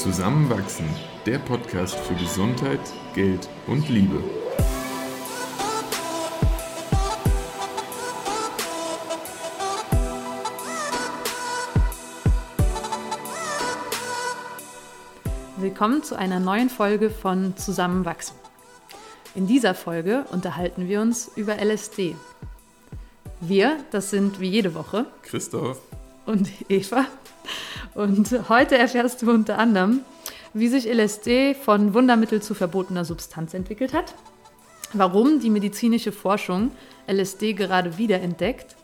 Zusammenwachsen, der Podcast für Gesundheit, Geld und Liebe. Willkommen zu einer neuen Folge von Zusammenwachsen. In dieser Folge unterhalten wir uns über LSD. Wir, das sind wie jede Woche Christoph und Eva. Und heute erfährst du unter anderem, wie sich LSD von Wundermittel zu verbotener Substanz entwickelt hat, warum die medizinische Forschung LSD gerade wiederentdeckt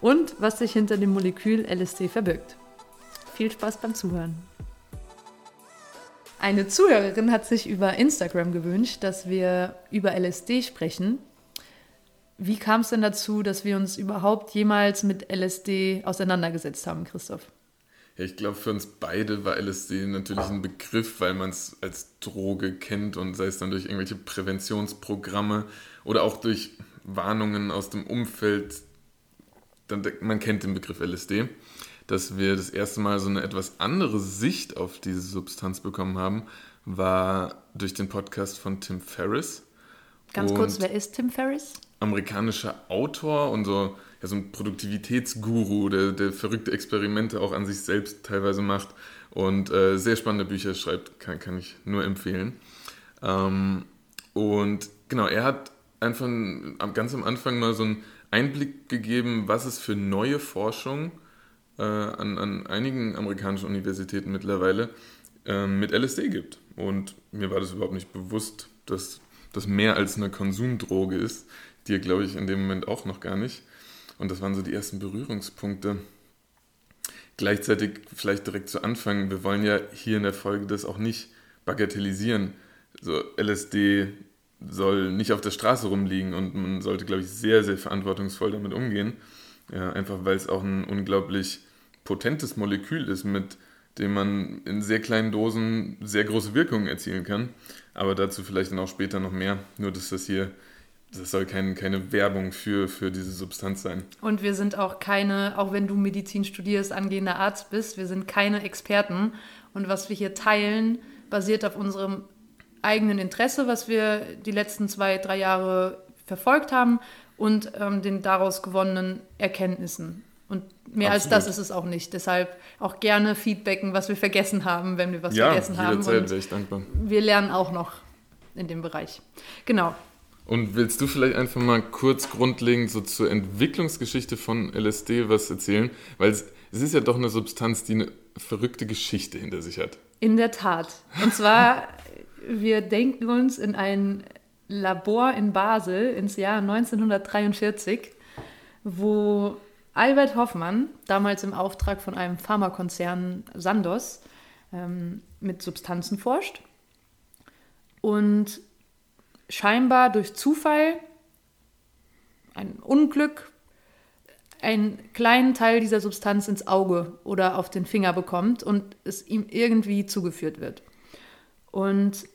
und was sich hinter dem Molekül LSD verbirgt. Viel Spaß beim Zuhören. Eine Zuhörerin hat sich über Instagram gewünscht, dass wir über LSD sprechen. Wie kam es denn dazu, dass wir uns überhaupt jemals mit LSD auseinandergesetzt haben, Christoph? Ja, ich glaube, für uns beide war LSD natürlich ein Begriff, weil man es als Droge kennt und sei es dann durch irgendwelche Präventionsprogramme oder auch durch Warnungen aus dem Umfeld. Dann, man kennt den Begriff LSD. Dass wir das erste Mal so eine etwas andere Sicht auf diese Substanz bekommen haben, war durch den Podcast von Tim Ferriss. Ganz Und kurz, wer ist Tim Ferriss? amerikanischer Autor und so, ja, so ein Produktivitätsguru, der, der verrückte Experimente auch an sich selbst teilweise macht und äh, sehr spannende Bücher schreibt, kann, kann ich nur empfehlen. Ähm, und genau, er hat einfach ganz am Anfang mal so einen Einblick gegeben, was es für neue Forschung äh, an, an einigen amerikanischen Universitäten mittlerweile ähm, mit LSD gibt. Und mir war das überhaupt nicht bewusst, dass das mehr als eine Konsumdroge ist. Dir glaube ich in dem Moment auch noch gar nicht. Und das waren so die ersten Berührungspunkte. Gleichzeitig vielleicht direkt zu Anfang, wir wollen ja hier in der Folge das auch nicht bagatellisieren. So LSD soll nicht auf der Straße rumliegen und man sollte, glaube ich, sehr, sehr verantwortungsvoll damit umgehen. Ja, einfach weil es auch ein unglaublich potentes Molekül ist, mit dem man in sehr kleinen Dosen sehr große Wirkungen erzielen kann. Aber dazu vielleicht dann auch später noch mehr. Nur, dass das hier, das soll kein, keine Werbung für, für diese Substanz sein. Und wir sind auch keine, auch wenn du Medizin studierst, angehender Arzt bist, wir sind keine Experten. Und was wir hier teilen, basiert auf unserem eigenen Interesse, was wir die letzten zwei, drei Jahre verfolgt haben und ähm, den daraus gewonnenen Erkenntnissen. Und mehr als Absolut. das ist es auch nicht. Deshalb auch gerne feedbacken, was wir vergessen haben, wenn wir was ja, vergessen haben. jederzeit Und wäre ich dankbar. wir lernen auch noch in dem Bereich. Genau. Und willst du vielleicht einfach mal kurz grundlegend so zur Entwicklungsgeschichte von LSD was erzählen? Weil es, es ist ja doch eine Substanz, die eine verrückte Geschichte hinter sich hat. In der Tat. Und zwar, wir denken uns in ein Labor in Basel ins Jahr 1943, wo Albert Hoffmann, damals im Auftrag von einem Pharmakonzern Sandoz, ähm, mit Substanzen forscht und scheinbar durch Zufall, ein Unglück, einen kleinen Teil dieser Substanz ins Auge oder auf den Finger bekommt und es ihm irgendwie zugeführt wird. Und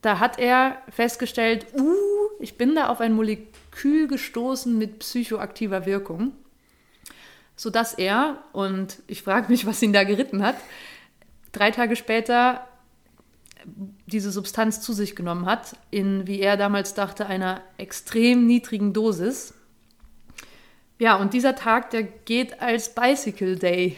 da hat er festgestellt, uh, ich bin da auf ein Molekül gestoßen mit psychoaktiver Wirkung, sodass er, und ich frage mich, was ihn da geritten hat, drei Tage später diese Substanz zu sich genommen hat, in, wie er damals dachte, einer extrem niedrigen Dosis. Ja, und dieser Tag, der geht als Bicycle Day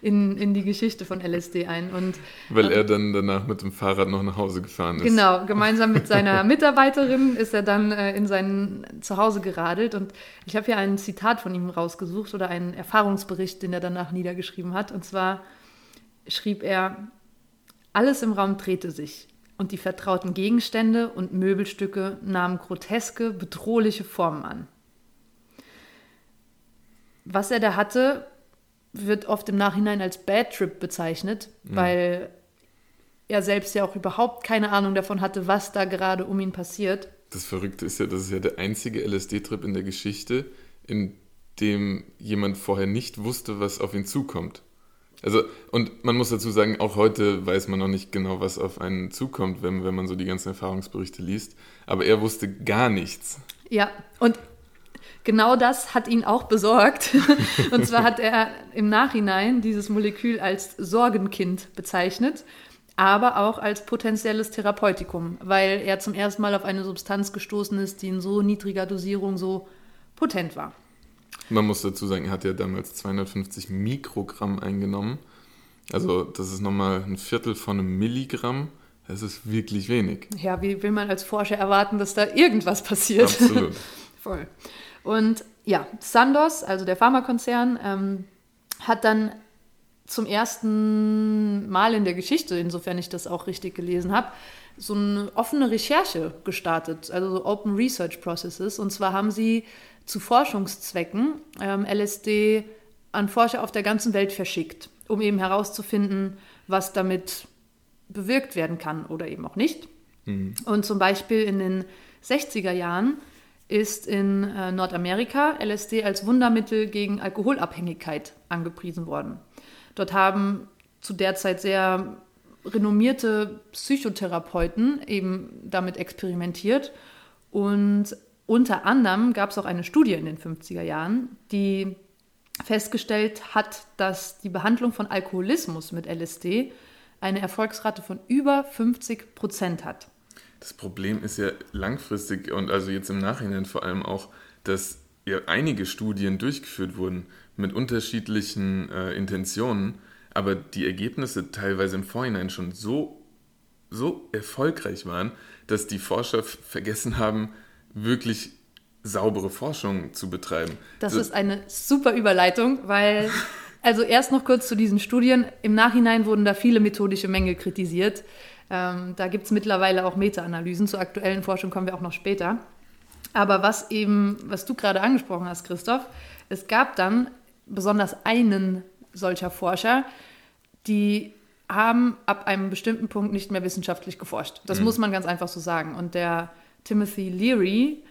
in, in die Geschichte von LSD ein. Und Weil er dann danach mit dem Fahrrad noch nach Hause gefahren ist. Genau, gemeinsam mit seiner Mitarbeiterin ist er dann äh, in sein Zuhause geradelt. Und ich habe hier ein Zitat von ihm rausgesucht oder einen Erfahrungsbericht, den er danach niedergeschrieben hat. Und zwar schrieb er, alles im Raum drehte sich und die vertrauten Gegenstände und Möbelstücke nahmen groteske, bedrohliche Formen an. Was er da hatte, wird oft im Nachhinein als Bad Trip bezeichnet, weil er selbst ja auch überhaupt keine Ahnung davon hatte, was da gerade um ihn passiert. Das Verrückte ist ja, das ist ja der einzige LSD-Trip in der Geschichte, in dem jemand vorher nicht wusste, was auf ihn zukommt. Also, und man muss dazu sagen, auch heute weiß man noch nicht genau, was auf einen zukommt, wenn, wenn man so die ganzen Erfahrungsberichte liest. Aber er wusste gar nichts. Ja, und genau das hat ihn auch besorgt. Und zwar hat er im Nachhinein dieses Molekül als Sorgenkind bezeichnet. aber auch als potenzielles Therapeutikum, weil er zum ersten Mal auf eine Substanz gestoßen ist, die in so niedriger Dosierung so potent war. Man muss dazu sagen, er hat ja damals 250 Mikrogramm eingenommen. Also das ist nochmal ein Viertel von einem Milligramm. Das ist wirklich wenig. Ja, wie will man als Forscher erwarten, dass da irgendwas passiert? Absolut. Voll. Und ja, Sandoz, also der Pharmakonzern, ähm, hat dann zum ersten Mal in der Geschichte, insofern ich das auch richtig gelesen habe, so eine offene Recherche gestartet, also so Open Research Processes. Und zwar haben sie zu Forschungszwecken ähm, LSD an Forscher auf der ganzen Welt verschickt, um eben herauszufinden, was damit bewirkt werden kann oder eben auch nicht. Mhm. Und zum Beispiel in den 60er Jahren ist in äh, Nordamerika LSD als Wundermittel gegen Alkoholabhängigkeit angepriesen worden. Dort haben zu der Zeit sehr renommierte Psychotherapeuten eben damit experimentiert. Und unter anderem gab es auch eine Studie in den 50er Jahren, die festgestellt hat, dass die Behandlung von Alkoholismus mit LSD eine Erfolgsrate von über 50 Prozent hat. Das Problem ist ja langfristig und also jetzt im Nachhinein vor allem auch, dass ja einige Studien durchgeführt wurden mit unterschiedlichen äh, Intentionen, aber die Ergebnisse teilweise im Vorhinein schon so, so erfolgreich waren, dass die Forscher vergessen haben, wirklich saubere Forschung zu betreiben. Das so, ist eine super Überleitung, weil, also erst noch kurz zu diesen Studien. Im Nachhinein wurden da viele methodische Mängel kritisiert. Ähm, da gibt es mittlerweile auch Meta-Analysen. Zur aktuellen Forschung kommen wir auch noch später. Aber was eben, was du gerade angesprochen hast, Christoph, es gab dann besonders einen solcher Forscher, die haben ab einem bestimmten Punkt nicht mehr wissenschaftlich geforscht. Das mhm. muss man ganz einfach so sagen. Und der Timothy Leary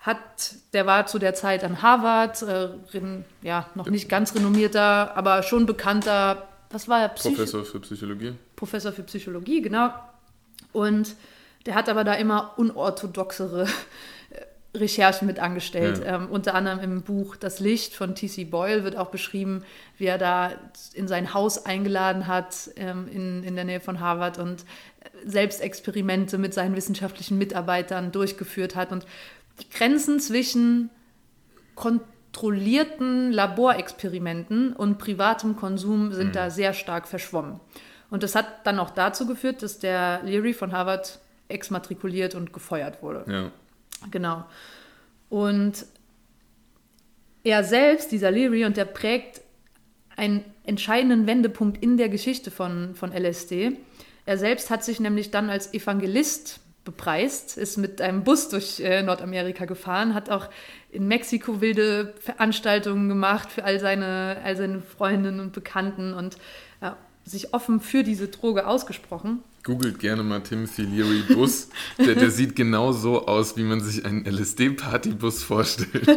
hat, der war zu der Zeit an Harvard, äh, ja, noch nicht ganz renommierter, aber schon bekannter, was war er? Psych Professor für Psychologie. Professor für Psychologie, genau. Und der hat aber da immer unorthodoxere Recherchen mit angestellt. Ja. Ähm, unter anderem im Buch Das Licht von T.C. Boyle wird auch beschrieben, wie er da in sein Haus eingeladen hat ähm, in, in der Nähe von Harvard und selbst Experimente mit seinen wissenschaftlichen Mitarbeitern durchgeführt hat. Und die Grenzen zwischen kontrollierten Laborexperimenten und privatem Konsum sind mhm. da sehr stark verschwommen. Und das hat dann auch dazu geführt, dass der Leary von Harvard exmatrikuliert und gefeuert wurde. Ja. Genau. Und er selbst, dieser Leary, und der prägt einen entscheidenden Wendepunkt in der Geschichte von, von LSD. Er selbst hat sich nämlich dann als Evangelist bepreist, ist mit einem Bus durch äh, Nordamerika gefahren, hat auch in Mexiko wilde Veranstaltungen gemacht für all seine, all seine Freundinnen und Bekannten und äh, sich offen für diese Droge ausgesprochen. Googelt gerne mal Timothy Leary Bus. Der, der sieht genau so aus, wie man sich einen LSD-Partybus vorstellt.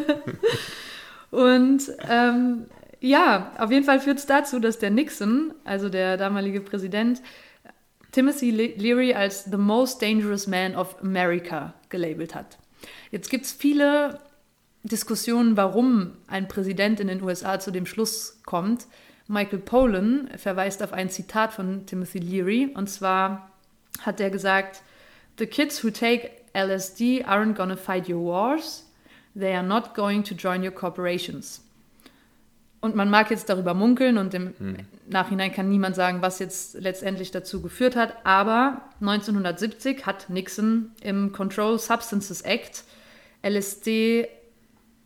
Und ähm, ja, auf jeden Fall führt es dazu, dass der Nixon, also der damalige Präsident, Timothy Leary als The Most Dangerous Man of America gelabelt hat. Jetzt gibt es viele Diskussionen, warum ein Präsident in den USA zu dem Schluss kommt. Michael Pollan verweist auf ein Zitat von Timothy Leary und zwar hat er gesagt: The kids who take LSD aren't gonna fight your wars, they are not going to join your corporations. Und man mag jetzt darüber munkeln und im hm. Nachhinein kann niemand sagen, was jetzt letztendlich dazu geführt hat. Aber 1970 hat Nixon im Control Substances Act LSD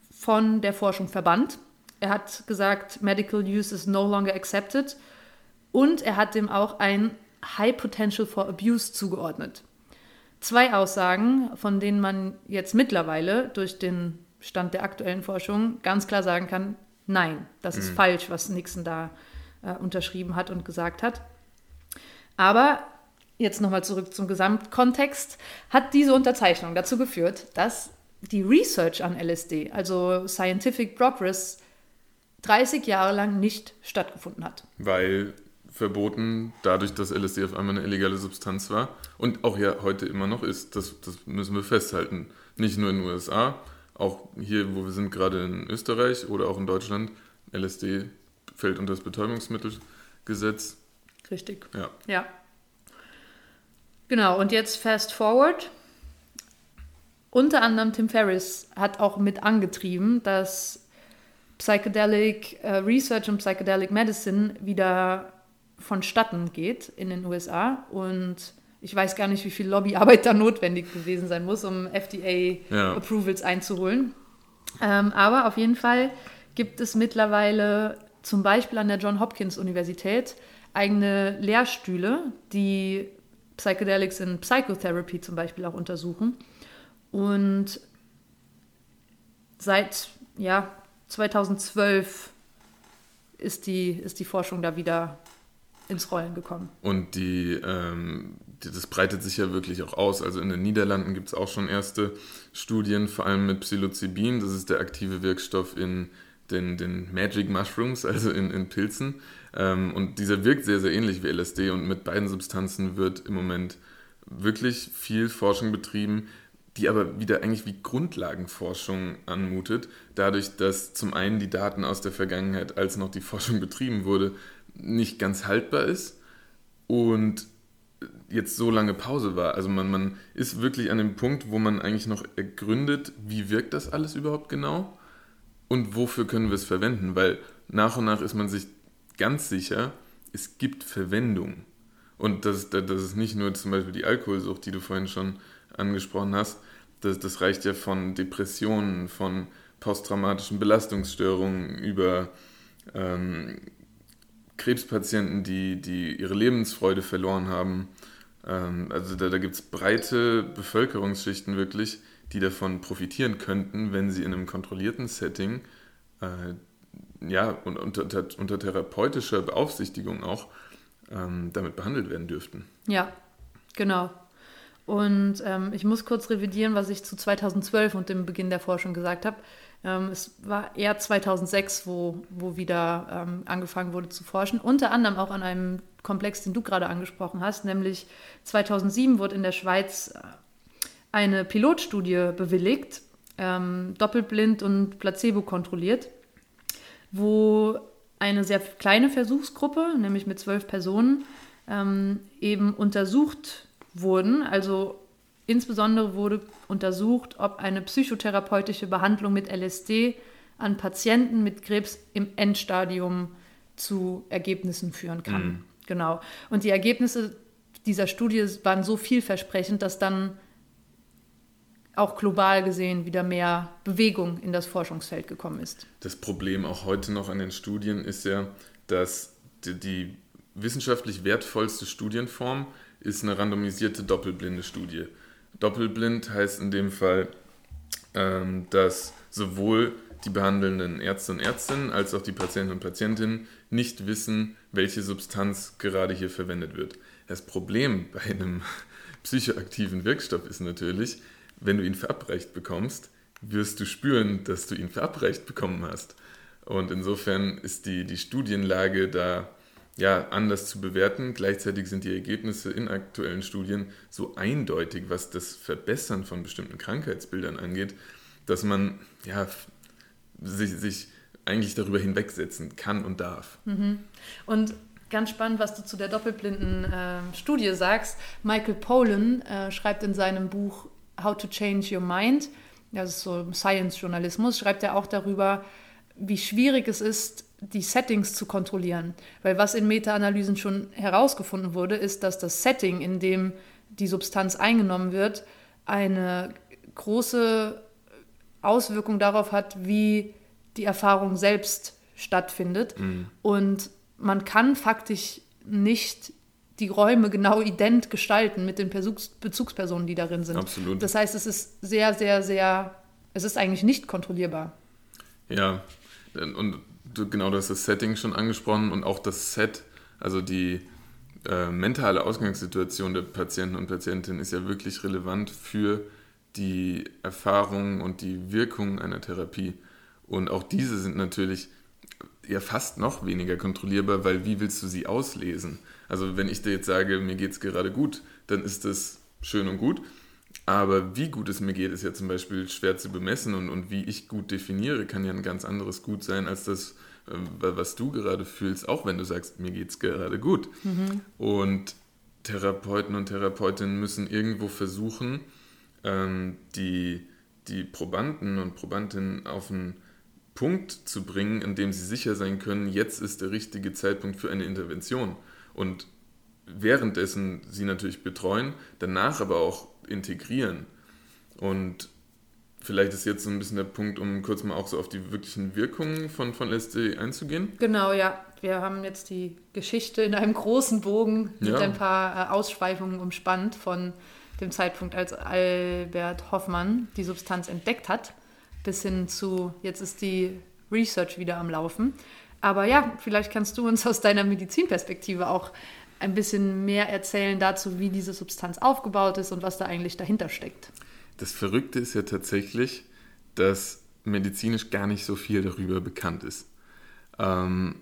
von der Forschung verbannt. Er hat gesagt, Medical Use is no longer accepted. Und er hat dem auch ein High Potential for Abuse zugeordnet. Zwei Aussagen, von denen man jetzt mittlerweile durch den Stand der aktuellen Forschung ganz klar sagen kann, nein, das mhm. ist falsch, was Nixon da äh, unterschrieben hat und gesagt hat. Aber jetzt nochmal zurück zum Gesamtkontext, hat diese Unterzeichnung dazu geführt, dass die Research an LSD, also Scientific Progress, 30 Jahre lang nicht stattgefunden hat. Weil verboten, dadurch, dass LSD auf einmal eine illegale Substanz war und auch ja heute immer noch ist. Das, das müssen wir festhalten. Nicht nur in den USA, auch hier, wo wir sind, gerade in Österreich oder auch in Deutschland. LSD fällt unter das Betäubungsmittelgesetz. Richtig. Ja. ja. Genau, und jetzt fast forward. Unter anderem Tim Ferriss hat auch mit angetrieben, dass Psychedelic äh, Research und Psychedelic Medicine wieder vonstatten geht in den USA. Und ich weiß gar nicht, wie viel Lobbyarbeit da notwendig gewesen sein muss, um FDA-Approvals ja. einzuholen. Ähm, aber auf jeden Fall gibt es mittlerweile zum Beispiel an der John Hopkins Universität eigene Lehrstühle, die Psychedelics in Psychotherapy zum Beispiel auch untersuchen. Und seit ja, 2012 ist die, ist die Forschung da wieder ins Rollen gekommen. Und die, ähm, die, das breitet sich ja wirklich auch aus. Also in den Niederlanden gibt es auch schon erste Studien, vor allem mit Psilocybin. Das ist der aktive Wirkstoff in den, den Magic Mushrooms, also in, in Pilzen. Ähm, und dieser wirkt sehr, sehr ähnlich wie LSD. Und mit beiden Substanzen wird im Moment wirklich viel Forschung betrieben, die aber wieder eigentlich wie Grundlagenforschung anmutet, dadurch, dass zum einen die Daten aus der Vergangenheit, als noch die Forschung betrieben wurde, nicht ganz haltbar ist und jetzt so lange Pause war. Also man, man ist wirklich an dem Punkt, wo man eigentlich noch ergründet, wie wirkt das alles überhaupt genau und wofür können wir es verwenden, weil nach und nach ist man sich ganz sicher, es gibt Verwendung. Und das, das ist nicht nur zum Beispiel die Alkoholsucht, die du vorhin schon angesprochen hast, das, das reicht ja von Depressionen, von posttraumatischen Belastungsstörungen über ähm, Krebspatienten, die, die ihre Lebensfreude verloren haben. Ähm, also da, da gibt es breite Bevölkerungsschichten wirklich, die davon profitieren könnten, wenn sie in einem kontrollierten Setting, äh, ja, und unter, unter therapeutischer Beaufsichtigung auch, ähm, damit behandelt werden dürften. Ja, genau. Und ähm, ich muss kurz revidieren, was ich zu 2012 und dem Beginn der Forschung gesagt habe. Ähm, es war eher 2006, wo, wo wieder ähm, angefangen wurde zu forschen. Unter anderem auch an einem Komplex, den du gerade angesprochen hast, nämlich 2007 wurde in der Schweiz äh, eine Pilotstudie bewilligt, ähm, doppelblind und placebo kontrolliert, wo eine sehr kleine Versuchsgruppe, nämlich mit zwölf Personen, ähm, eben untersucht wurden. Also insbesondere wurde untersucht, ob eine psychotherapeutische Behandlung mit LSD an Patienten mit Krebs im Endstadium zu Ergebnissen führen kann. Mhm. Genau. Und die Ergebnisse dieser Studie waren so vielversprechend, dass dann auch global gesehen wieder mehr Bewegung in das Forschungsfeld gekommen ist. Das Problem auch heute noch an den Studien ist ja, dass die, die wissenschaftlich wertvollste Studienform ist eine randomisierte doppelblinde Studie. Doppelblind heißt in dem Fall, ähm, dass sowohl die behandelnden Ärzte und Ärztinnen als auch die Patienten und Patientinnen nicht wissen, welche Substanz gerade hier verwendet wird. Das Problem bei einem psychoaktiven Wirkstoff ist natürlich, wenn du ihn verabreicht bekommst, wirst du spüren, dass du ihn verabreicht bekommen hast. Und insofern ist die, die Studienlage da ja, anders zu bewerten. Gleichzeitig sind die Ergebnisse in aktuellen Studien so eindeutig, was das Verbessern von bestimmten Krankheitsbildern angeht, dass man ja, sich, sich eigentlich darüber hinwegsetzen kann und darf. Mhm. Und ganz spannend, was du zu der doppelblinden äh, Studie sagst. Michael Pollan äh, schreibt in seinem Buch How to Change Your Mind, das ist so Science-Journalismus, schreibt er auch darüber, wie schwierig es ist, die Settings zu kontrollieren. Weil was in Meta-Analysen schon herausgefunden wurde, ist, dass das Setting, in dem die Substanz eingenommen wird, eine große Auswirkung darauf hat, wie die Erfahrung selbst stattfindet. Mhm. Und man kann faktisch nicht die Räume genau ident gestalten mit den Bezugs Bezugspersonen, die darin sind. Absolut. Das heißt, es ist sehr, sehr, sehr, es ist eigentlich nicht kontrollierbar. Ja, und du, genau, du hast das Setting schon angesprochen und auch das Set, also die äh, mentale Ausgangssituation der Patienten und Patientinnen ist ja wirklich relevant für die Erfahrung und die Wirkung einer Therapie. Und auch diese sind natürlich ja fast noch weniger kontrollierbar, weil wie willst du sie auslesen? Also wenn ich dir jetzt sage, mir geht es gerade gut, dann ist das schön und gut. Aber wie gut es mir geht, ist ja zum Beispiel schwer zu bemessen und, und wie ich gut definiere, kann ja ein ganz anderes Gut sein als das, ähm, was du gerade fühlst, auch wenn du sagst, mir geht es gerade gut. Mhm. Und Therapeuten und Therapeutinnen müssen irgendwo versuchen, ähm, die, die Probanden und Probandinnen auf einen Punkt zu bringen, an dem sie sicher sein können, jetzt ist der richtige Zeitpunkt für eine Intervention. Und währenddessen sie natürlich betreuen, danach aber auch integrieren. Und vielleicht ist jetzt so ein bisschen der Punkt, um kurz mal auch so auf die wirklichen Wirkungen von, von LSD einzugehen. Genau, ja. Wir haben jetzt die Geschichte in einem großen Bogen mit Ja. ein paar äh, Ausschweifungen umspannt von dem Zeitpunkt, als Albert Hoffmann die Substanz entdeckt hat, bis hin zu, jetzt ist die Research wieder am Laufen. Aber ja, vielleicht kannst du uns aus deiner Medizinperspektive auch ein bisschen mehr erzählen dazu, wie diese Substanz aufgebaut ist und was da eigentlich dahinter steckt. Das Verrückte ist ja tatsächlich, dass medizinisch gar nicht so viel darüber bekannt ist. Ähm,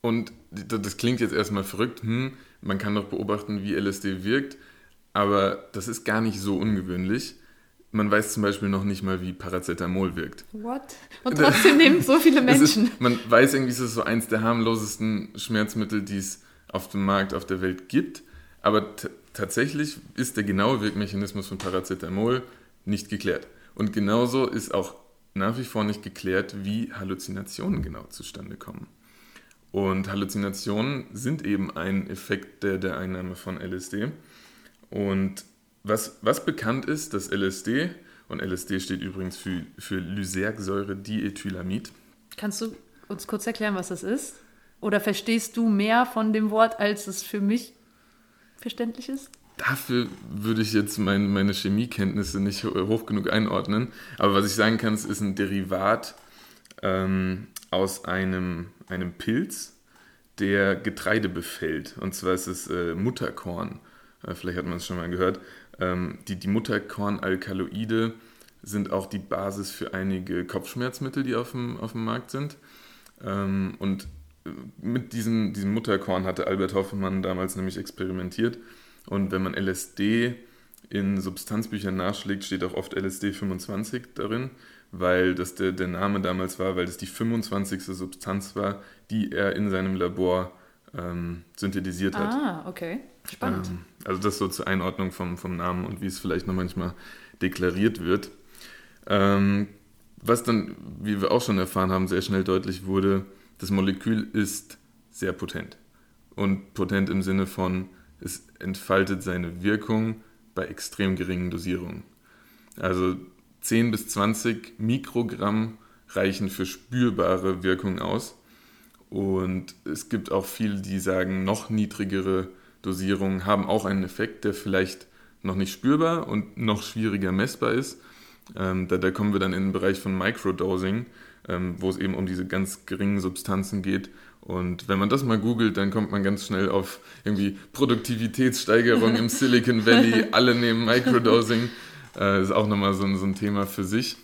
und das klingt jetzt erstmal verrückt, hm, man kann doch beobachten, wie LSD wirkt, aber das ist gar nicht so ungewöhnlich. Man weiß zum Beispiel noch nicht mal, wie Paracetamol wirkt. What? Und trotzdem nehmen so viele Menschen. Ist, man weiß irgendwie, es ist so eins der harmlosesten Schmerzmittel, die es auf dem Markt auf der Welt gibt. Aber tatsächlich ist der genaue Wirkmechanismus von Paracetamol nicht geklärt. Und genauso ist auch nach wie vor nicht geklärt, wie Halluzinationen genau zustande kommen. Und Halluzinationen sind eben ein Effekt der, der Einnahme von LSD. Und was, was bekannt ist, dass LSD, und LSD steht übrigens für, für Lysergsäure-Diethylamid, Kannst du uns kurz erklären, was das ist? Oder verstehst du mehr von dem Wort, als es für mich verständlich ist? Dafür würde ich jetzt mein, meine Chemiekenntnisse nicht ho- hoch genug einordnen. Aber was ich sagen kann, es ist ein Derivat ähm, aus einem, einem Pilz, der Getreide befällt. Und zwar ist es äh, Mutterkorn. Äh, vielleicht hat man es schon mal gehört. Ähm, die, die Mutterkornalkaloide sind auch die Basis für einige Kopfschmerzmittel, die auf dem, auf dem Markt sind. Ähm, und mit diesem, diesem Mutterkorn hatte Albert Hoffmann damals nämlich experimentiert. Und wenn man LSD in Substanzbüchern nachschlägt, steht auch oft LSD 25 darin, weil das der, der Name damals war, weil das die 25. Substanz war, die er in seinem Labor ähm, synthetisiert hat. Ah, okay. Spannend. Ähm, also das so zur Einordnung vom, vom Namen und wie es vielleicht noch manchmal deklariert wird. Ähm, was dann, wie wir auch schon erfahren haben, sehr schnell deutlich wurde, das Molekül ist sehr potent. Und potent im Sinne von, es entfaltet seine Wirkung bei extrem geringen Dosierungen. Also 10 bis 20 Mikrogramm reichen für spürbare Wirkung aus. Und es gibt auch viele, die sagen, noch niedrigere Dosierungen haben auch einen Effekt, der vielleicht noch nicht spürbar und noch schwieriger messbar ist. Ähm, da, da kommen wir dann in den Bereich von Microdosing, ähm, wo es eben um diese ganz geringen Substanzen geht. Und wenn man das mal googelt, dann kommt man ganz schnell auf irgendwie Produktivitätssteigerung im Silicon Valley. Alle nehmen Microdosing. Äh, ist auch nochmal so, ein- so ein Thema für sich.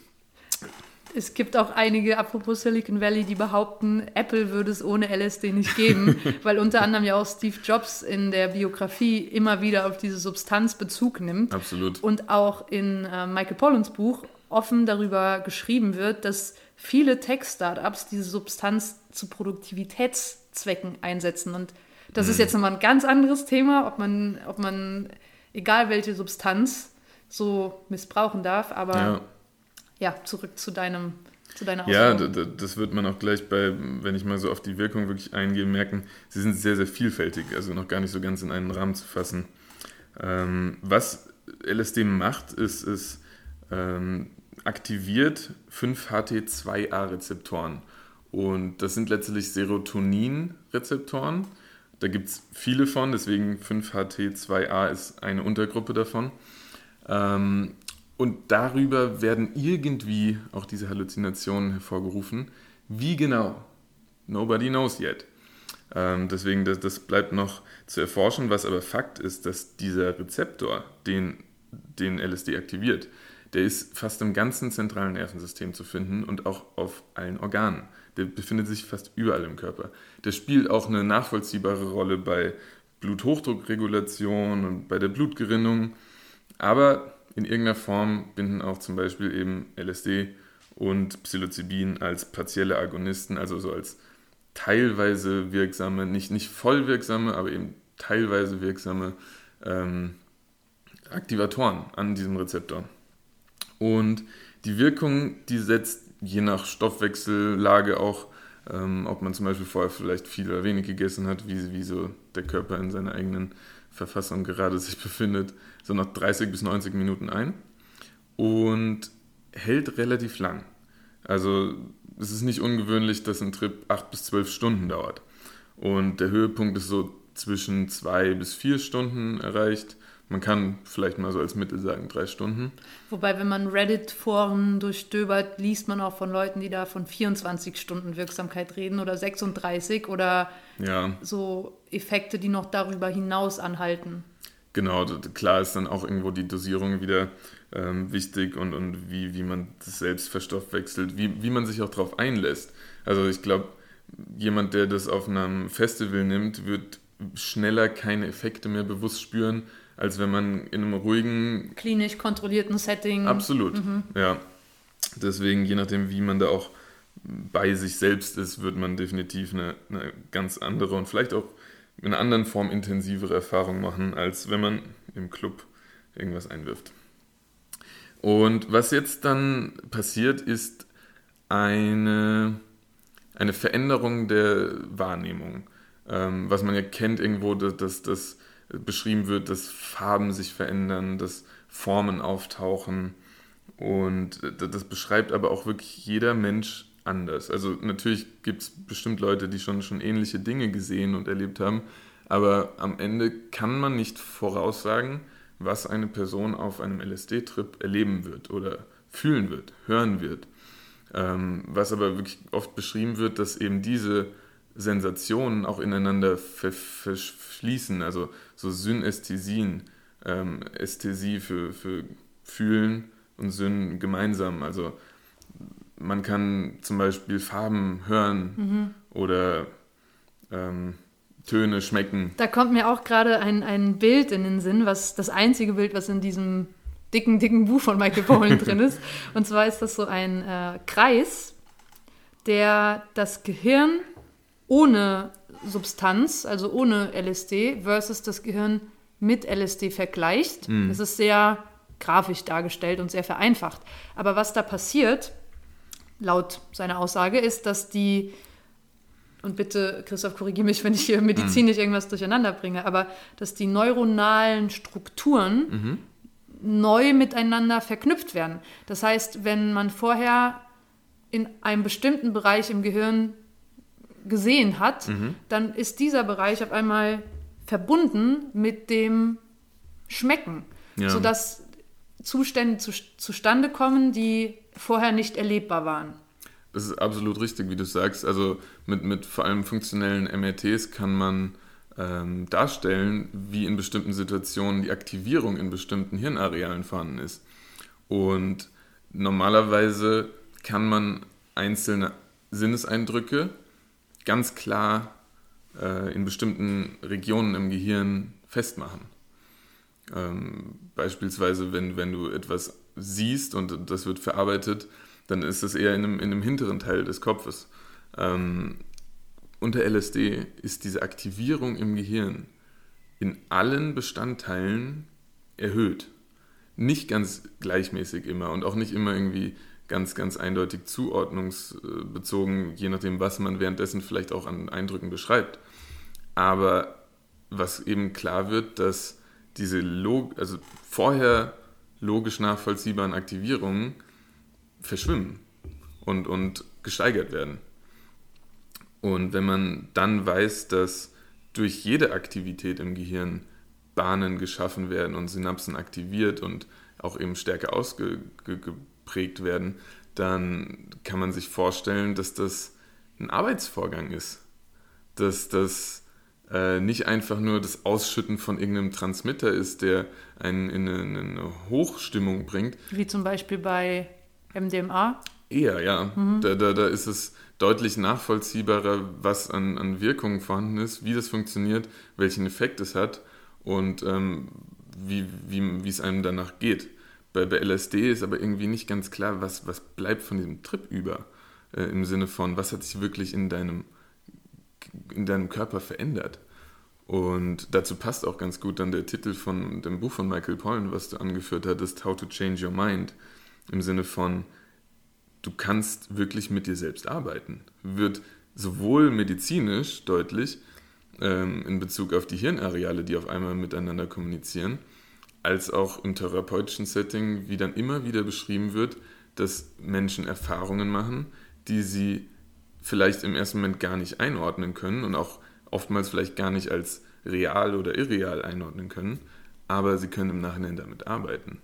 Es gibt auch einige, apropos Silicon Valley, die behaupten, Apple würde es ohne LSD nicht geben, weil unter anderem ja auch Steve Jobs in der Biografie immer wieder auf diese Substanz Bezug nimmt. Absolut. Und auch in äh, Michael Pollans Buch offen darüber geschrieben wird, dass viele Tech-Startups diese Substanz zu Produktivitätszwecken einsetzen. Und das ist jetzt nochmal ein ganz anderes Thema, ob man, ob man, egal welche Substanz, so missbrauchen darf. Aber Ja. ja, zurück zu deinem, zu deiner Ja, d- d- das wird man auch gleich bei, wenn ich mal so auf die Wirkung wirklich eingehe, merken, sie sind sehr, sehr vielfältig, also noch gar nicht so ganz in einen Rahmen zu fassen. Ähm, was LSD macht, ist, es ähm, aktiviert 5-HT2A-Rezeptoren. Und das sind letztlich Serotonin-Rezeptoren. Da gibt es viele von, deswegen 5-HT2A ist eine Untergruppe davon. Ähm, und darüber werden irgendwie auch diese Halluzinationen hervorgerufen. Wie genau? Nobody knows yet. Ähm, deswegen, das, bleibt noch zu erforschen. Was aber Fakt ist, dass dieser Rezeptor, den, den LSD aktiviert, der ist fast im ganzen zentralen Nervensystem zu finden und auch auf allen Organen. Der befindet sich fast überall im Körper. Der spielt auch eine nachvollziehbare Rolle bei Bluthochdruckregulation und bei der Blutgerinnung. Aber in irgendeiner Form binden auch zum Beispiel eben LSD und Psilocybin als partielle Agonisten, also so als teilweise wirksame, nicht, nicht voll wirksame, aber eben teilweise wirksame ähm, Aktivatoren an diesem Rezeptor. Und die Wirkung, die setzt je nach Stoffwechsellage auch, ähm, ob man zum Beispiel vorher vielleicht viel oder wenig gegessen hat, wie, wie so der Körper in seiner eigenen Verfassung gerade sich befindet, so nach 30 bis 90 Minuten ein und hält relativ lang. Also es ist nicht ungewöhnlich, dass ein Trip 8 bis 12 Stunden dauert. Und der Höhepunkt ist so zwischen 2 bis 4 Stunden erreicht man kann vielleicht mal so als Mittel sagen, drei Stunden. Wobei, wenn man Reddit-Foren durchstöbert, liest man auch von Leuten, die da von 24 Stunden Wirksamkeit reden oder 36 oder ja. so Effekte, die noch darüber hinaus anhalten. Genau, klar ist dann auch irgendwo die Dosierung wieder ähm, wichtig und, und wie, wie man das selbst verstoffwechselt, wie, wie man sich auch darauf einlässt. Also ich glaube, jemand, der das auf einem Festival nimmt, wird schneller keine Effekte mehr bewusst spüren, als wenn man in einem ruhigen. Klinisch kontrollierten Setting. Absolut, mhm. ja. Deswegen, je nachdem, wie man da auch bei sich selbst ist, wird man definitiv eine, eine ganz andere und vielleicht auch in einer anderen Form intensivere Erfahrung machen, als wenn man im Club irgendwas einwirft. Und was jetzt dann passiert, ist eine, eine Veränderung der Wahrnehmung. Ähm, was man ja kennt irgendwo, dass, dass, dass beschrieben wird, dass Farben sich verändern, dass Formen auftauchen. Und das beschreibt aber auch wirklich jeder Mensch anders. Also natürlich gibt es bestimmt Leute, die schon, schon ähnliche Dinge gesehen und erlebt haben, aber am Ende kann man nicht voraussagen, was eine Person auf einem LSD-Trip erleben wird oder fühlen wird, hören wird. Ähm, was aber wirklich oft beschrieben wird, dass eben diese Sensationen auch ineinander verschließen, also so Synästhesien, ähm, Ästhesie für, für Fühlen und Syn gemeinsam. Also man kann zum Beispiel Farben hören mhm. oder ähm, Töne schmecken. Da kommt mir auch gerade ein, ein Bild in den Sinn, was das einzige Bild, was in diesem dicken, dicken Buch von Michael Pollan drin ist. Und zwar ist das so ein äh, Kreis, der das Gehirn ohne Substanz, also ohne LSD, versus das Gehirn mit LSD vergleicht. Mhm. Das ist sehr grafisch dargestellt und sehr vereinfacht. Aber was da passiert, laut seiner Aussage, ist, dass die, und bitte, Christoph, korrigiere mich, wenn ich hier medizinisch mhm. irgendwas durcheinander bringe, aber dass die neuronalen Strukturen mhm. neu miteinander verknüpft werden. Das heißt, wenn man vorher in einem bestimmten Bereich im Gehirn gesehen hat, mhm. dann ist dieser Bereich auf einmal verbunden mit dem Schmecken, ja. sodass Zustände zu, zustande kommen, die vorher nicht erlebbar waren. Das ist absolut richtig, wie du sagst. Also mit, mit vor allem funktionellen MRTs kann man ähm, darstellen, wie in bestimmten Situationen die Aktivierung in bestimmten Hirnarealen vorhanden ist. Und normalerweise kann man einzelne Sinneseindrücke ganz klar äh, in bestimmten Regionen im Gehirn festmachen. Ähm, beispielsweise, wenn, wenn du etwas siehst und das wird verarbeitet, dann ist das eher in einem, in einem hinteren Teil des Kopfes. Ähm, unter LSD ist diese Aktivierung im Gehirn in allen Bestandteilen erhöht. Nicht ganz gleichmäßig immer und auch nicht immer irgendwie ganz, ganz eindeutig zuordnungsbezogen, je nachdem, was man währenddessen vielleicht auch an Eindrücken beschreibt. Aber was eben klar wird, dass diese Log also vorher logisch nachvollziehbaren Aktivierungen verschwimmen und, und gesteigert werden. Und wenn man dann weiß, dass durch jede Aktivität im Gehirn Bahnen geschaffen werden und Synapsen aktiviert und auch eben stärker ausgeprägt geprägt werden, dann kann man sich vorstellen, dass das ein Arbeitsvorgang ist. Dass das äh, nicht einfach nur das Ausschütten von irgendeinem Transmitter ist, der einen in eine, in eine Hochstimmung bringt. Wie zum Beispiel bei MDMA? Eher, ja. Mhm. Da, da, da ist es deutlich nachvollziehbarer, was an, an Wirkungen vorhanden ist, wie das funktioniert, welchen Effekt es hat und ähm, wie, wie, wie es einem danach geht bei, bei LSD ist aber irgendwie nicht ganz klar, was, was bleibt von diesem Trip über. Äh, Im Sinne von, was hat sich wirklich in deinem, in deinem Körper verändert. Und dazu passt auch ganz gut dann der Titel von dem Buch von Michael Pollan, was du angeführt hattest, How to Change Your Mind, im Sinne von, du kannst wirklich mit dir selbst arbeiten. Wird sowohl medizinisch deutlich ähm, in Bezug auf die Hirnareale, die auf einmal miteinander kommunizieren, als auch im therapeutischen Setting, wie dann immer wieder beschrieben wird, dass Menschen Erfahrungen machen, die sie vielleicht im ersten Moment gar nicht einordnen können und auch oftmals vielleicht gar nicht als real oder irreal einordnen können, aber sie können im Nachhinein damit arbeiten.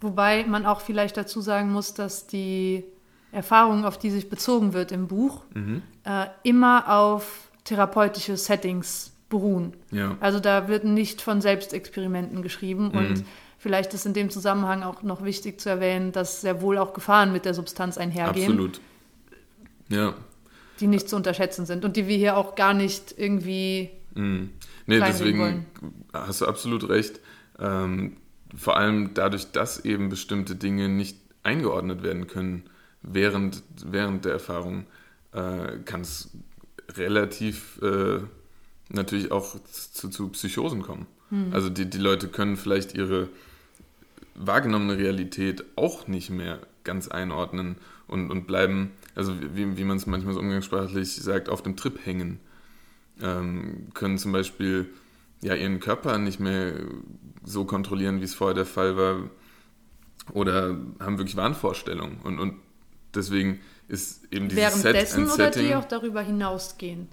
Wobei man auch vielleicht dazu sagen muss, dass die Erfahrung, auf die sich bezogen wird im Buch, mhm. äh, immer auf therapeutische Settings beruhen. Ja. Also da wird nicht von Selbstexperimenten geschrieben mhm. und vielleicht ist in dem Zusammenhang auch noch wichtig zu erwähnen, dass sehr wohl auch Gefahren mit der Substanz einhergehen. Absolut. Ja. Die nicht zu unterschätzen sind und die wir hier auch gar nicht irgendwie. Mhm. Nee, deswegen wollen. hast du absolut recht. Ähm, vor allem dadurch, dass eben bestimmte Dinge nicht eingeordnet werden können während, während der Erfahrung, äh, kann es relativ äh, natürlich auch zu, zu Psychosen kommen. Hm. Also die, die Leute können vielleicht ihre wahrgenommene Realität auch nicht mehr ganz einordnen und, und bleiben, also wie, wie man es manchmal so umgangssprachlich sagt, auf dem Trip hängen. Ähm, können zum Beispiel ja, ihren Körper nicht mehr so kontrollieren, wie es vorher der Fall war, oder haben wirklich Wahnvorstellungen. Und, und deswegen ist eben dieses Währenddessen Set oder die auch darüber hinausgehen?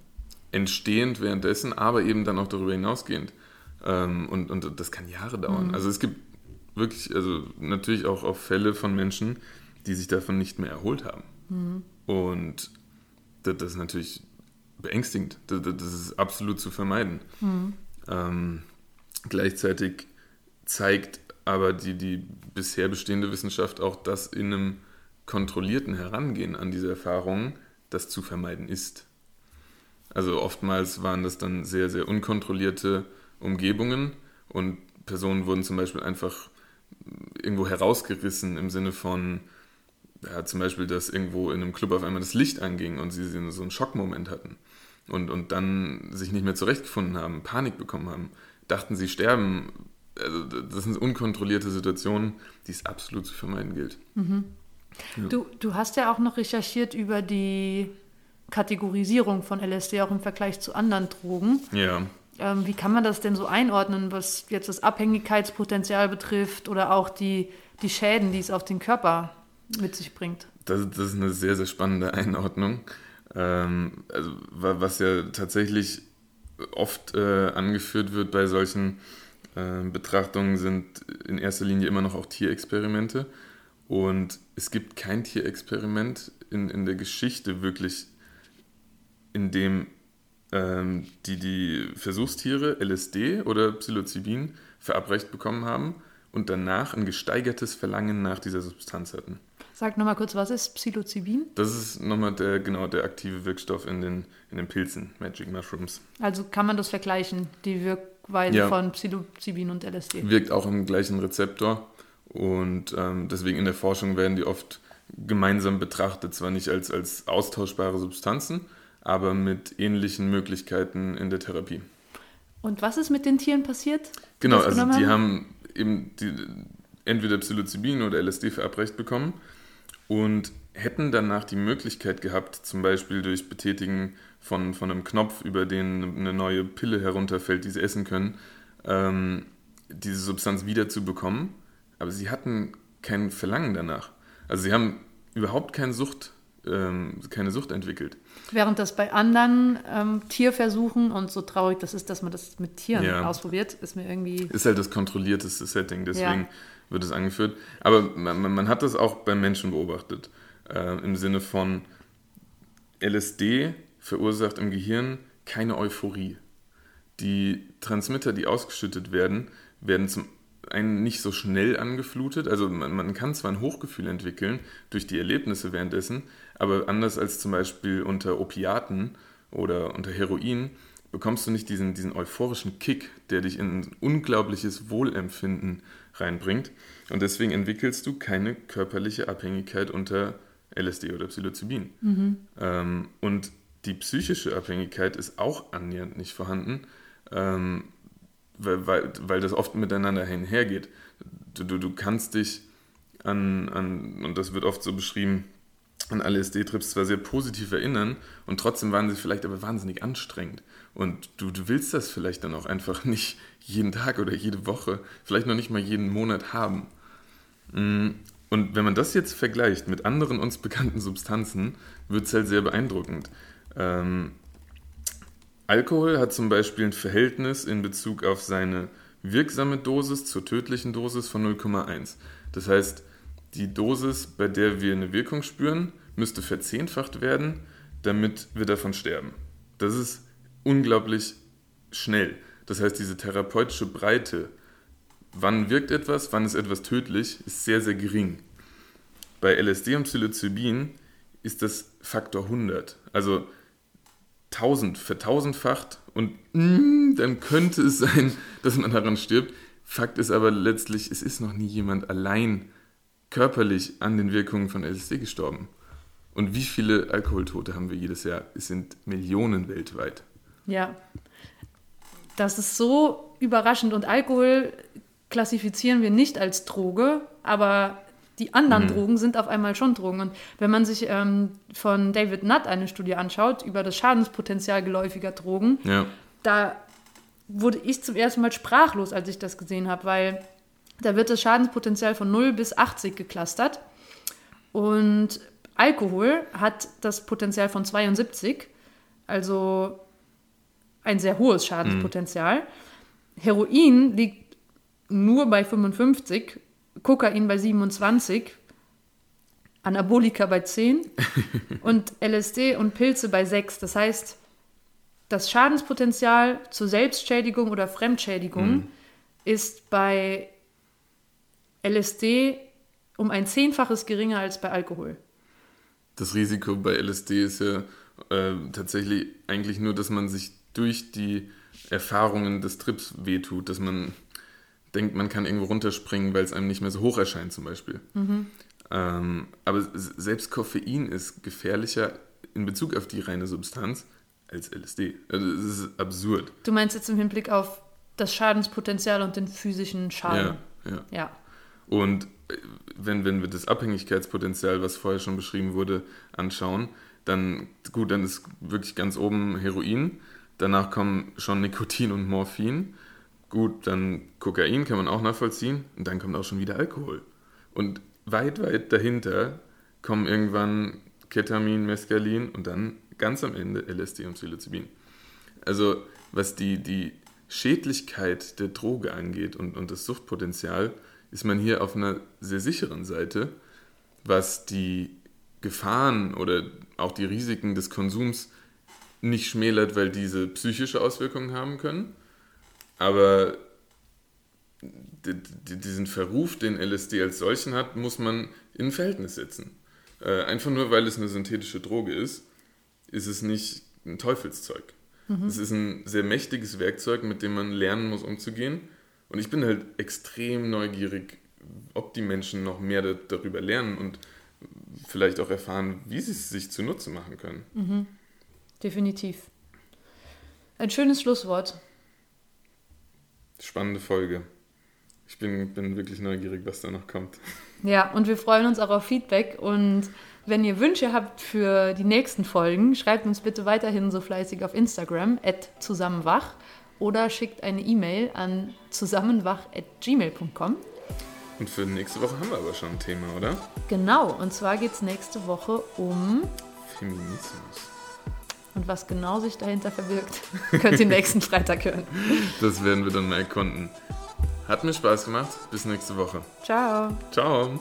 Entstehend währenddessen, aber eben dann auch darüber hinausgehend. Ähm, und, und das kann Jahre dauern. Mhm. Also es gibt wirklich, also natürlich auch, auch Fälle von Menschen, die sich davon nicht mehr erholt haben. Mhm. Und das, das, ist natürlich beängstigend. Das, das ist absolut zu vermeiden. Mhm. Ähm, gleichzeitig zeigt aber die, die bisher bestehende Wissenschaft auch, dass in einem kontrollierten Herangehen an diese Erfahrungen das zu vermeiden ist. Also oftmals waren das dann sehr, sehr unkontrollierte Umgebungen und Personen wurden zum Beispiel einfach irgendwo herausgerissen im Sinne von, ja, zum Beispiel, dass irgendwo in einem Club auf einmal das Licht anging und sie so einen Schockmoment hatten und, und dann sich nicht mehr zurechtgefunden haben, Panik bekommen haben, dachten, sie sterben. Also das sind unkontrollierte Situationen, die es absolut zu vermeiden gilt. Mhm. Ja. Du, du hast ja auch noch recherchiert über die Kategorisierung von LSD auch im Vergleich zu anderen Drogen. Ja. Ähm, wie kann man das denn so einordnen, was jetzt das Abhängigkeitspotenzial betrifft oder auch die, die Schäden, die es auf den Körper mit sich bringt? Das, das ist eine sehr, sehr spannende Einordnung. Ähm, also, was ja tatsächlich oft äh, angeführt wird bei solchen äh, Betrachtungen, sind in erster Linie immer noch auch Tierexperimente. Und es gibt kein Tierexperiment in, in der Geschichte wirklich, in dem ähm, die, die Versuchstiere LSD oder Psilocybin verabreicht bekommen haben und danach ein gesteigertes Verlangen nach dieser Substanz hatten. Sag nochmal kurz, was ist Psilocybin? Das ist nochmal der, genau, der aktive Wirkstoff in den, in den Pilzen, Magic Mushrooms. Also kann man das vergleichen, die Wirkweise ja. von Psilocybin und LSD? Wirkt auch im gleichen Rezeptor und ähm, deswegen in der Forschung werden die oft gemeinsam betrachtet, zwar nicht als, als austauschbare Substanzen, aber mit ähnlichen Möglichkeiten in der Therapie. Und was ist mit den Tieren passiert? Genau, also die haben, eben die, entweder Psilocybin oder LSD verabreicht bekommen und hätten danach die Möglichkeit gehabt, zum Beispiel durch Betätigen von, von einem Knopf, über den eine neue Pille herunterfällt, die sie essen können, ähm, diese Substanz wiederzubekommen. Aber sie hatten kein Verlangen danach. Also sie haben überhaupt keine Sucht, ähm, keine Sucht entwickelt. Während das bei anderen ähm, Tierversuchen und so traurig das ist, dass man das mit Tieren ja. ausprobiert, ist mir irgendwie. Ist halt das kontrollierteste Setting, deswegen ja. wird es angeführt. Aber man, man, hat das auch beim Menschen beobachtet. Äh, Im Sinne von LSD verursacht im Gehirn keine Euphorie. Die Transmitter, die ausgeschüttet werden, werden zum einen nicht so schnell angeflutet. Also man, man, kann zwar ein Hochgefühl entwickeln durch die Erlebnisse währenddessen, aber anders als zum Beispiel unter Opiaten oder unter Heroin bekommst du nicht diesen, diesen euphorischen Kick, der dich in ein unglaubliches Wohlempfinden reinbringt. Und deswegen entwickelst du keine körperliche Abhängigkeit unter LSD oder Psilocybin. Mhm. Ähm, und die psychische Abhängigkeit ist auch annähernd nicht vorhanden. ähm, weil, weil, weil das oft miteinander einhergeht. Du, du, du kannst dich an, an, und das wird oft so beschrieben, an alle SD-Trips zwar sehr positiv erinnern und trotzdem waren sie vielleicht aber wahnsinnig anstrengend. Und du, du willst das vielleicht dann auch einfach nicht jeden Tag oder jede Woche, vielleicht noch nicht mal jeden Monat haben. Mm, und wenn man das jetzt vergleicht mit anderen uns bekannten Substanzen, wird es halt sehr beeindruckend. Ähm, Alkohol hat zum Beispiel ein Verhältnis in Bezug auf seine wirksame Dosis zur tödlichen Dosis von 0,1. Das heißt, die Dosis, bei der wir eine Wirkung spüren, müsste verzehnfacht werden, damit wir davon sterben. Das ist unglaublich schnell. Das heißt, diese therapeutische Breite, wann wirkt etwas, wann ist etwas tödlich, ist sehr, sehr gering. Bei LSD und Psilocybin ist das Faktor 100. Also 1000 vertausendfacht und mm, dann könnte es sein, dass man daran stirbt. Fakt ist aber letztlich, es ist noch nie jemand allein körperlich an den Wirkungen von LSD gestorben. Und wie viele Alkoholtote haben wir jedes Jahr? Es sind Millionen weltweit. Ja, das ist so überraschend. Und Alkohol klassifizieren wir nicht als Droge, aber die anderen mhm. Drogen sind auf einmal schon Drogen. Und wenn man sich ähm, von David Nutt eine Studie anschaut über das Schadenspotenzial geläufiger Drogen, ja. da wurde ich zum ersten Mal sprachlos, als ich das gesehen habe, weil da wird das Schadenspotenzial von 0 bis 80 geklustert. Und Alkohol hat das Potenzial von 72, also ein sehr hohes Schadenspotenzial. Mhm. Heroin liegt nur bei 55, Kokain bei 27, Anabolika bei 10 und LSD und Pilze bei 6. Das heißt, das Schadenspotenzial zur Selbstschädigung oder Fremdschädigung mhm. ist bei LSD um ein Zehnfaches geringer als bei Alkohol. Das Risiko bei LSD ist ja äh, tatsächlich eigentlich nur, dass man sich durch die Erfahrungen des Trips wehtut, dass man denkt, man kann irgendwo runterspringen, weil es einem nicht mehr so hoch erscheint zum Beispiel. Mhm. Ähm, aber selbst Koffein ist gefährlicher in Bezug auf die reine Substanz als LSD. Also das ist absurd. Du meinst jetzt im Hinblick auf das Schadenspotenzial und den physischen Schaden? Ja, ja. ja. Und äh, wenn, wenn wir das Abhängigkeitspotenzial, was vorher schon beschrieben wurde, anschauen, dann gut, dann ist wirklich ganz oben Heroin. Danach kommen schon Nikotin und Morphin. Gut, dann Kokain kann man auch nachvollziehen. Und dann kommt auch schon wieder Alkohol. Und weit, weit dahinter kommen irgendwann Ketamin, Mescalin und dann ganz am Ende LSD und Psilocybin. Also was die, die Schädlichkeit der Droge angeht und, und das Suchtpotenzial, ist man hier auf einer sehr sicheren Seite, was die Gefahren oder auch die Risiken des Konsums nicht schmälert, weil diese psychische Auswirkungen haben können. Aber diesen Verruf, den LSD als solchen hat, muss man in Verhältnis setzen. Äh, einfach nur, weil es eine synthetische Droge ist, ist es nicht ein Teufelszeug. Mhm. Es ist ein sehr mächtiges Werkzeug, mit dem man lernen muss, umzugehen. Und ich bin halt extrem neugierig, ob die Menschen noch mehr darüber lernen und vielleicht auch erfahren, wie sie es sich zunutze machen können. Mhm. Definitiv. Ein schönes Schlusswort. Spannende Folge. Ich bin, bin wirklich neugierig, was da noch kommt. Ja, und wir freuen uns auch auf Feedback. Und wenn ihr Wünsche habt für die nächsten Folgen, schreibt uns bitte weiterhin so fleißig auf Instagram, zusammenwach oder schickt eine E-Mail an zusammenwach.gmail.com. Und für nächste Woche haben wir aber schon ein Thema, oder? Genau, und zwar geht es nächste Woche um Feminismus. Und was genau sich dahinter verbirgt, könnt ihr nächsten Freitag hören. Das werden wir dann mal erkunden. Hat mir Spaß gemacht. Bis nächste Woche. Ciao. Ciao.